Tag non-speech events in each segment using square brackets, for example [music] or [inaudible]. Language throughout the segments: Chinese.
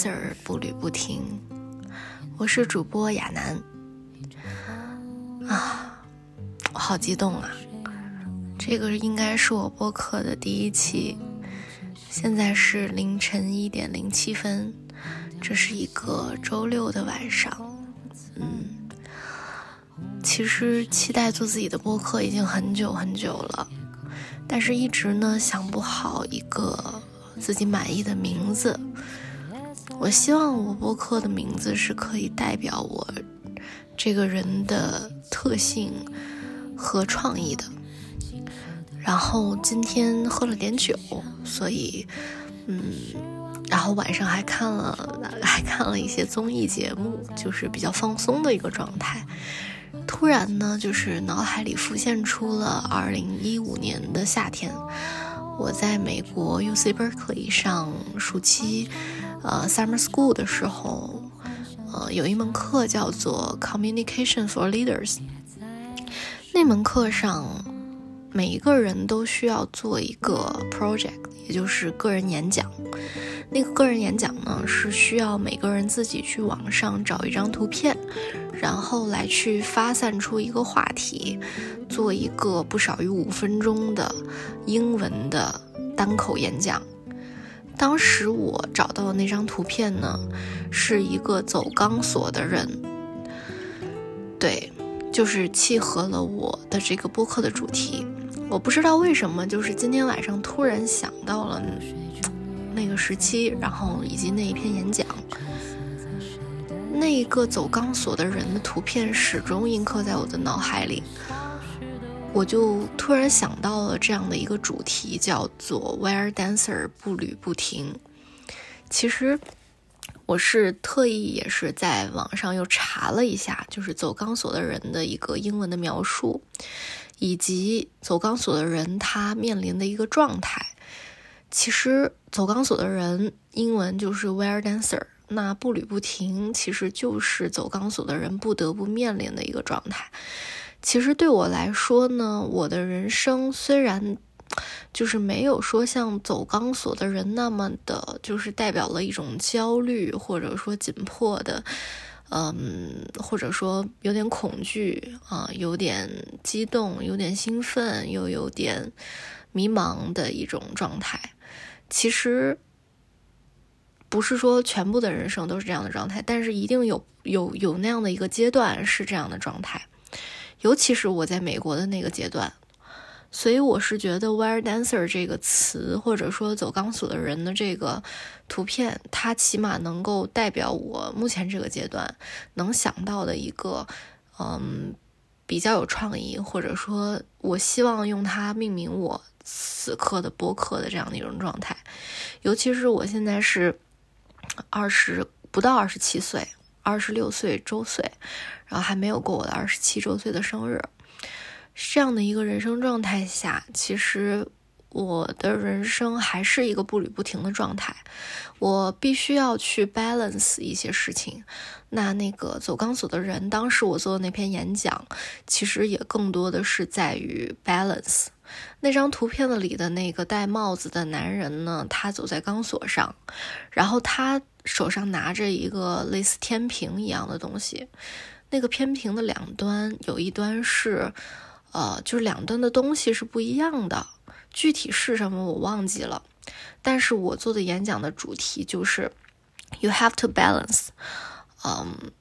Wire Dancer 步履不停，我是主播亚楠。啊，我好激动啊！这个应该是我播客的第一期，现在是凌晨一点零七分，这是一个周六的晚上。嗯，其实期待做自己的播客已经很久很久了。但是，一直呢想不好一个自己满意的名字。我希望我播客的名字是可以代表我这个人的特性和创意的。然后今天喝了点酒，所以，嗯，然后晚上还看了还看了一些综艺节目，就是比较放松的一个状态。突然呢，就是脑海里浮现出了二零一五年的夏天，我在美国 U C Berkeley 上暑期，呃 Summer School 的时候，呃有一门课叫做 Communication for Leaders。那门课上，每一个人都需要做一个 project，也就是个人演讲。那个个人演讲呢，是需要每个人自己去网上找一张图片。然后来去发散出一个话题，做一个不少于五分钟的英文的单口演讲。当时我找到的那张图片呢，是一个走钢索的人，对，就是契合了我的这个播客的主题。我不知道为什么，就是今天晚上突然想到了那个时期，然后以及那一篇演讲。那一个走钢索的人的图片始终印刻在我的脑海里，我就突然想到了这样的一个主题，叫做 “Wire Dancer” 步履不停。其实我是特意也是在网上又查了一下，就是走钢索的人的一个英文的描述，以及走钢索的人他面临的一个状态。其实走钢索的人英文就是 “Wire Dancer”。那步履不停，其实就是走钢索的人不得不面临的一个状态。其实对我来说呢，我的人生虽然就是没有说像走钢索的人那么的，就是代表了一种焦虑，或者说紧迫的，嗯，或者说有点恐惧啊，有点激动，有点兴奋，又有点迷茫的一种状态。其实。不是说全部的人生都是这样的状态，但是一定有有有那样的一个阶段是这样的状态，尤其是我在美国的那个阶段，所以我是觉得 “wire dancer” 这个词，或者说走钢索的人的这个图片，它起码能够代表我目前这个阶段能想到的一个，嗯，比较有创意，或者说我希望用它命名我此刻的播客的这样的一种状态，尤其是我现在是。二十不到二十七岁，二十六岁周岁，然后还没有过我的二十七周岁的生日，这样的一个人生状态下，其实我的人生还是一个步履不停的状态，我必须要去 balance 一些事情。那那个走钢索的人，当时我做的那篇演讲，其实也更多的是在于 balance。那张图片的里的那个戴帽子的男人呢，他走在钢索上，然后他手上拿着一个类似天平一样的东西，那个天平的两端有一端是，呃，就是两端的东西是不一样的，具体是什么我忘记了，但是我做的演讲的主题就是 you have to balance。嗯，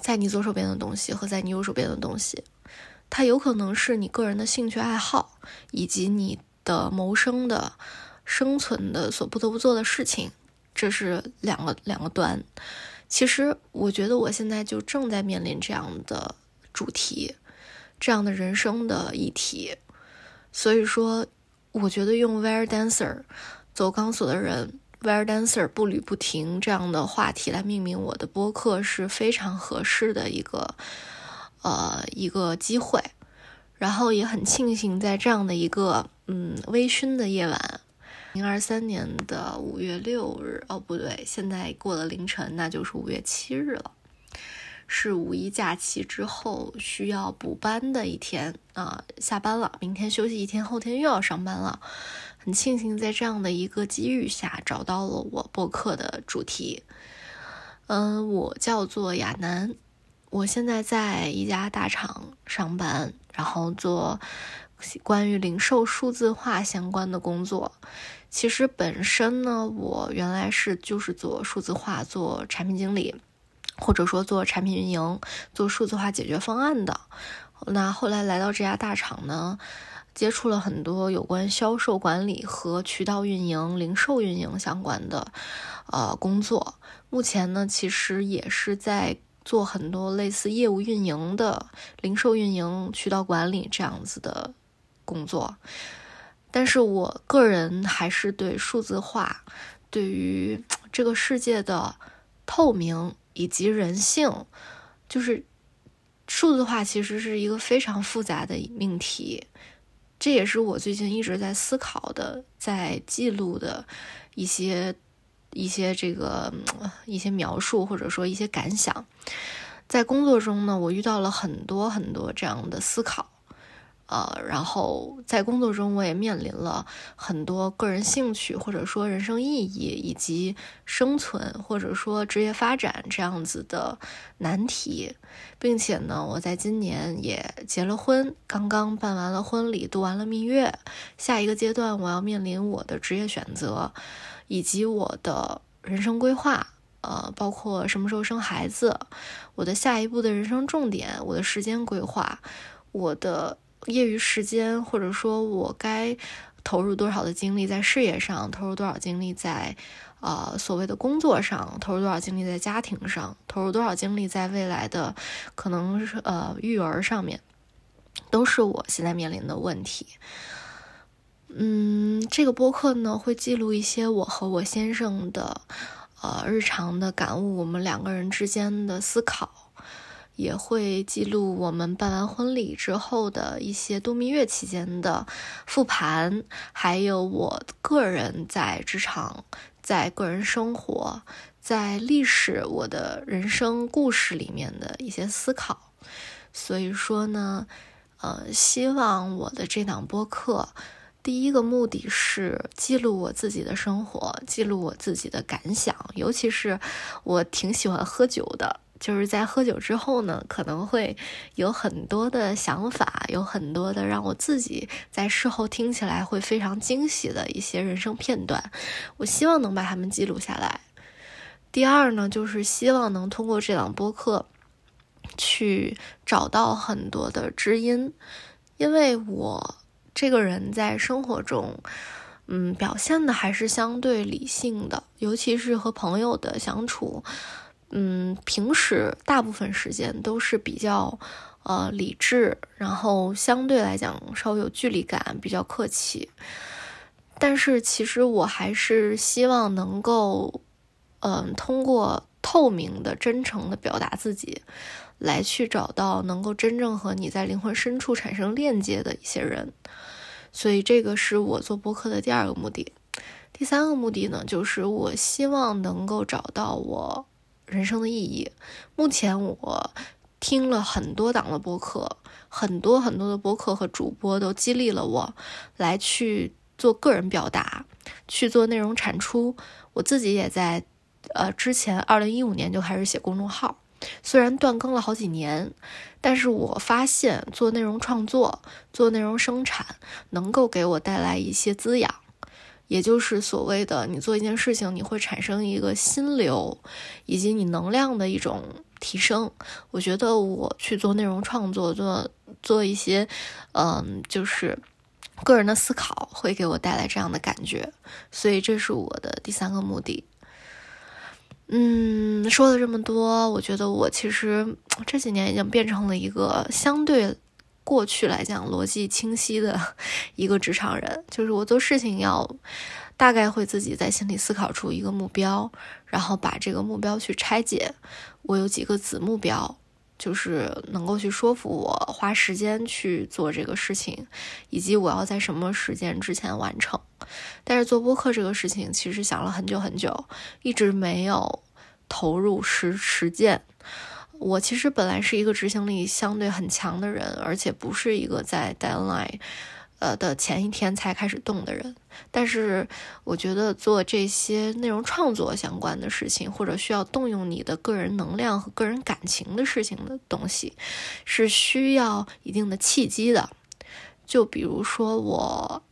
在你左手边的东西和在你右手边的东西，它有可能是你个人的兴趣爱好，以及你的谋生的、生存的所不得不做的事情，这是两个两个端。其实我觉得我现在就正在面临这样的主题，这样的人生的议题。所以说，我觉得用 “wear dancer” 走钢索的人。，“wear dancer 步履不停这样的话题来命名我的播客是非常合适的一个呃一个机会，然后也很庆幸在这样的一个嗯微醺的夜晚，零二三年的五月六日哦不对，现在过了凌晨，那就是五月七日了，是五一假期之后需要补班的一天啊，下班了，明天休息一天，后天又要上班了。很庆幸在这样的一个机遇下找到了我播客的主题。嗯，我叫做亚楠，我现在在一家大厂上班，然后做关于零售数字化相关的工作。其实本身呢，我原来是就是做数字化、做产品经理，或者说做产品运营、做数字化解决方案的。那后来来到这家大厂呢，接触了很多有关销售管理和渠道运营、零售运营相关的呃工作。目前呢，其实也是在做很多类似业务运营的、零售运营、渠道管理这样子的工作。但是我个人还是对数字化、对于这个世界的透明以及人性，就是数字化其实是一个非常复杂的命题。这也是我最近一直在思考的，在记录的一些。一些这个一些描述或者说一些感想，在工作中呢，我遇到了很多很多这样的思考，呃，然后在工作中我也面临了很多个人兴趣或者说人生意义以及生存或者说职业发展这样子的难题，并且呢，我在今年也结了婚，刚刚办完了婚礼，度完了蜜月，下一个阶段我要面临我的职业选择。以及我的人生规划，呃，包括什么时候生孩子，我的下一步的人生重点，我的时间规划，我的业余时间，或者说我该投入多少的精力在事业上，投入多少精力在呃所谓的工作上，投入多少精力在家庭上，投入多少精力在未来的可能是呃育儿上面，都是我现在面临的问题。嗯，这个播客呢会记录一些我和我先生的，呃，日常的感悟，我们两个人之间的思考，也会记录我们办完婚礼之后的一些度蜜月期间的复盘，还有我个人在职场、在个人生活、在历史我的人生故事里面的一些思考。所以说呢，呃，希望我的这档播客。第一个目的是记录我自己的生活，记录我自己的感想。尤其是我挺喜欢喝酒的，就是在喝酒之后呢，可能会有很多的想法，有很多的让我自己在事后听起来会非常惊喜的一些人生片段。我希望能把它们记录下来。第二呢，就是希望能通过这档播客去找到很多的知音，因为我。这个人在生活中，嗯，表现的还是相对理性的，尤其是和朋友的相处，嗯，平时大部分时间都是比较，呃，理智，然后相对来讲稍微有距离感，比较客气。但是其实我还是希望能够，嗯，通过透明的、真诚的表达自己，来去找到能够真正和你在灵魂深处产生链接的一些人。所以这个是我做播客的第二个目的，第三个目的呢，就是我希望能够找到我人生的意义。目前我听了很多档的播客，很多很多的播客和主播都激励了我来去做个人表达，去做内容产出。我自己也在呃之前二零一五年就开始写公众号。虽然断更了好几年，但是我发现做内容创作、做内容生产能够给我带来一些滋养，也就是所谓的你做一件事情，你会产生一个心流，以及你能量的一种提升。我觉得我去做内容创作，做做一些，嗯，就是个人的思考，会给我带来这样的感觉，所以这是我的第三个目的。嗯，说了这么多，我觉得我其实这几年已经变成了一个相对过去来讲逻辑清晰的一个职场人。就是我做事情要大概会自己在心里思考出一个目标，然后把这个目标去拆解。我有几个子目标，就是能够去说服我花时间去做这个事情，以及我要在什么时间之前完成。但是做播客这个事情，其实想了很久很久，一直没有投入实实践。我其实本来是一个执行力相对很强的人，而且不是一个在 deadline，呃的前一天才开始动的人。但是我觉得做这些内容创作相关的事情，或者需要动用你的个人能量和个人感情的事情的东西，是需要一定的契机的。就比如说我。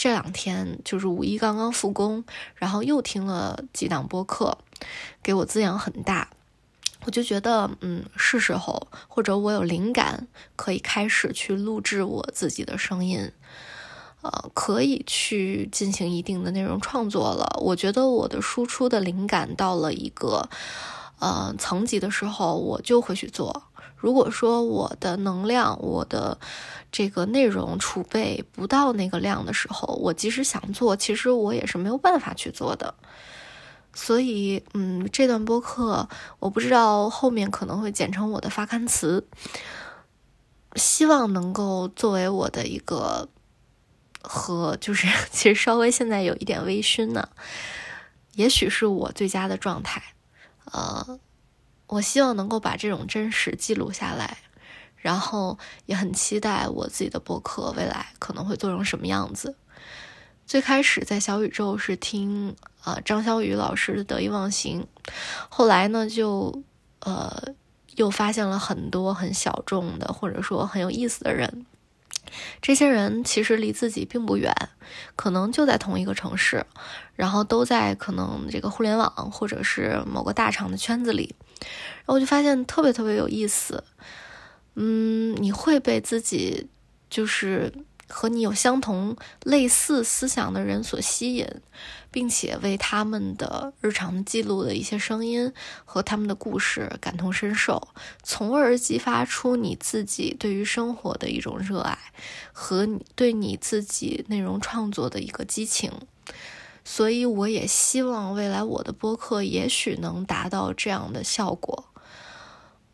这两天就是五一刚刚复工，然后又听了几档播客，给我滋养很大。我就觉得，嗯，是时候，或者我有灵感，可以开始去录制我自己的声音，呃，可以去进行一定的内容创作了。我觉得我的输出的灵感到了一个呃层级的时候，我就会去做。如果说我的能量，我的这个内容储备不到那个量的时候，我即使想做，其实我也是没有办法去做的。所以，嗯，这段播客我不知道后面可能会剪成我的发刊词，希望能够作为我的一个和就是其实稍微现在有一点微醺呢，也许是我最佳的状态，呃。我希望能够把这种真实记录下来，然后也很期待我自己的博客未来可能会做成什么样子。最开始在小宇宙是听啊张小雨老师的得意忘形，后来呢就呃又发现了很多很小众的或者说很有意思的人。这些人其实离自己并不远，可能就在同一个城市，然后都在可能这个互联网或者是某个大厂的圈子里，然后我就发现特别特别有意思。嗯，你会被自己就是。和你有相同类似思想的人所吸引，并且为他们的日常记录的一些声音和他们的故事感同身受，从而激发出你自己对于生活的一种热爱和对你自己内容创作的一个激情。所以，我也希望未来我的播客也许能达到这样的效果。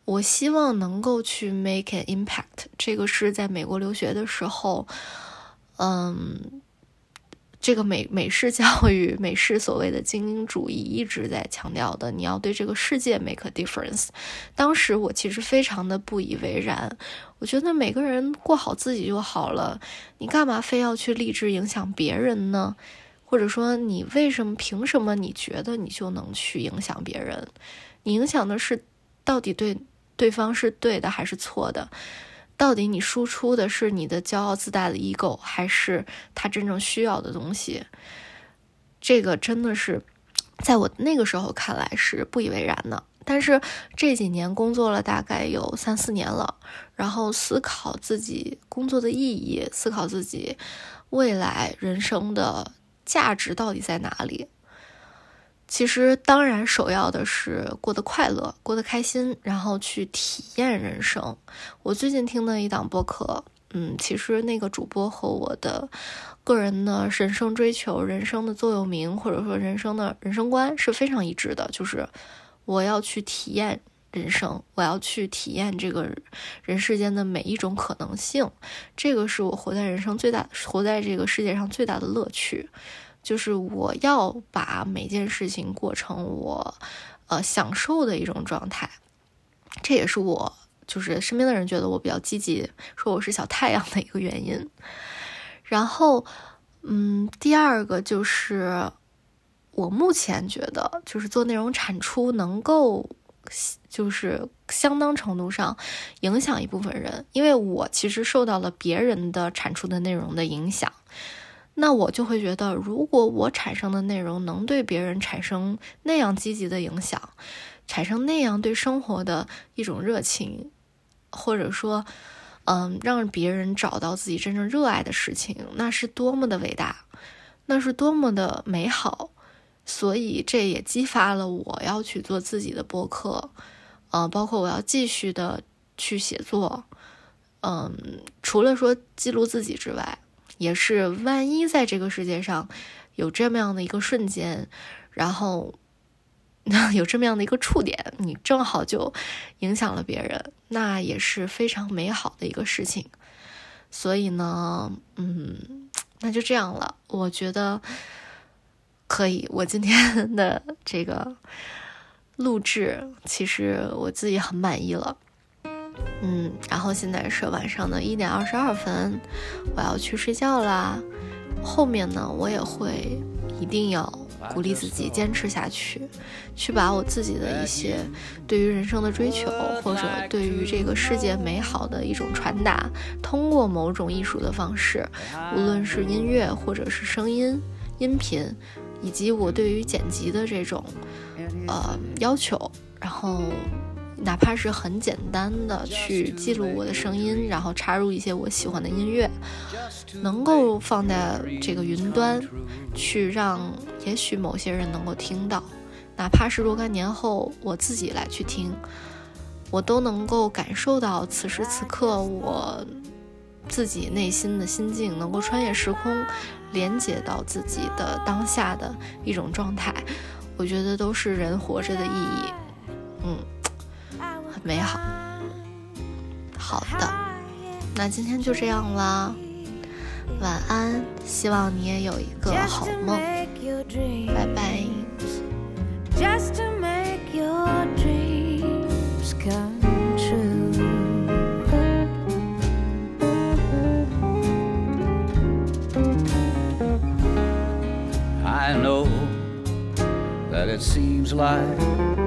我希望能够去 make an impact，这个是在美国留学的时候，嗯，这个美美式教育、美式所谓的精英主义一直在强调的，你要对这个世界 make a difference。当时我其实非常的不以为然，我觉得每个人过好自己就好了，你干嘛非要去立志影响别人呢？或者说，你为什么凭什么你觉得你就能去影响别人？你影响的是到底对？对方是对的还是错的？到底你输出的是你的骄傲自大的 ego，还是他真正需要的东西？这个真的是在我那个时候看来是不以为然的。但是这几年工作了大概有三四年了，然后思考自己工作的意义，思考自己未来人生的价值到底在哪里。其实，当然首要的是过得快乐，过得开心，然后去体验人生。我最近听的一档播客，嗯，其实那个主播和我的个人的人生追求、人生的座右铭，或者说人生的人生观是非常一致的，就是我要去体验人生，我要去体验这个人世间的每一种可能性。这个是我活在人生最大、活在这个世界上最大的乐趣。就是我要把每件事情过成我，呃，享受的一种状态，这也是我就是身边的人觉得我比较积极，说我是小太阳的一个原因。然后，嗯，第二个就是我目前觉得，就是做内容产出能够，就是相当程度上影响一部分人，因为我其实受到了别人的产出的内容的影响。那我就会觉得，如果我产生的内容能对别人产生那样积极的影响，产生那样对生活的一种热情，或者说，嗯，让别人找到自己真正热爱的事情，那是多么的伟大，那是多么的美好。所以这也激发了我要去做自己的播客，呃，包括我要继续的去写作，嗯，除了说记录自己之外。也是，万一在这个世界上有这么样的一个瞬间，然后 [laughs] 有这么样的一个触点，你正好就影响了别人，那也是非常美好的一个事情。所以呢，嗯，那就这样了。我觉得可以。我今天的这个录制，其实我自己很满意了。嗯，然后现在是晚上的一点二十二分，我要去睡觉啦。后面呢，我也会一定要鼓励自己坚持下去，去把我自己的一些对于人生的追求，或者对于这个世界美好的一种传达，通过某种艺术的方式，无论是音乐或者是声音、音频，以及我对于剪辑的这种呃要求，然后。哪怕是很简单的去记录我的声音，然后插入一些我喜欢的音乐，能够放在这个云端，去让也许某些人能够听到，哪怕是若干年后我自己来去听，我都能够感受到此时此刻我自己内心的心境，能够穿越时空，连接到自己的当下的一种状态，我觉得都是人活着的意义。嗯。美好，好的，那今天就这样啦，晚安，希望你也有一个好梦，拜拜。full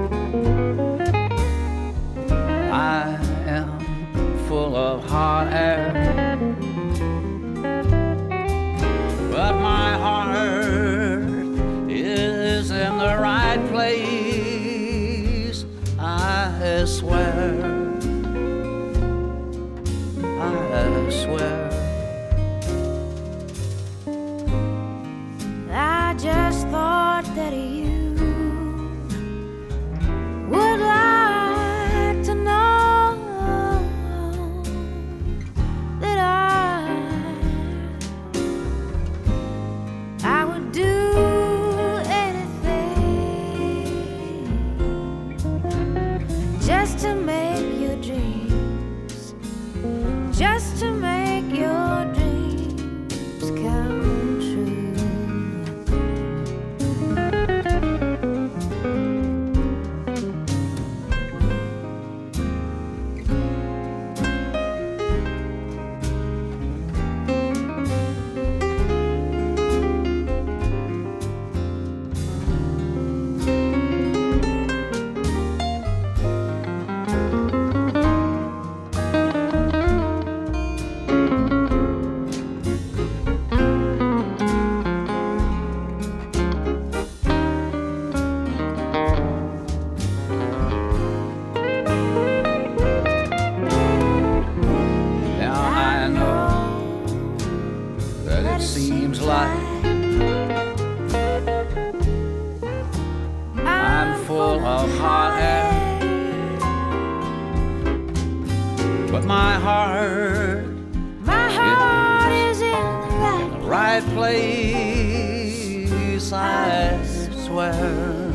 I swear,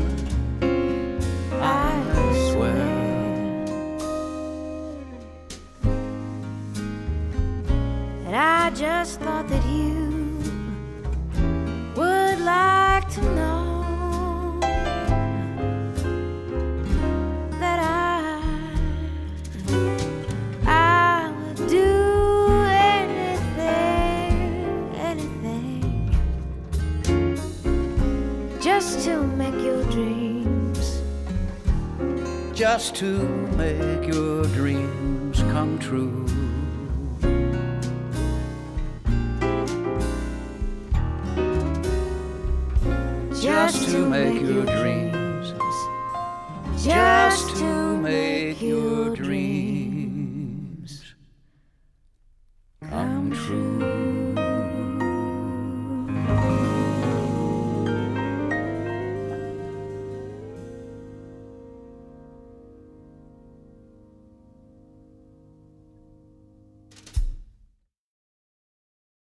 I swear. And I just thought that you would like to know. Just to make your dreams come true. Just to make your dreams, just to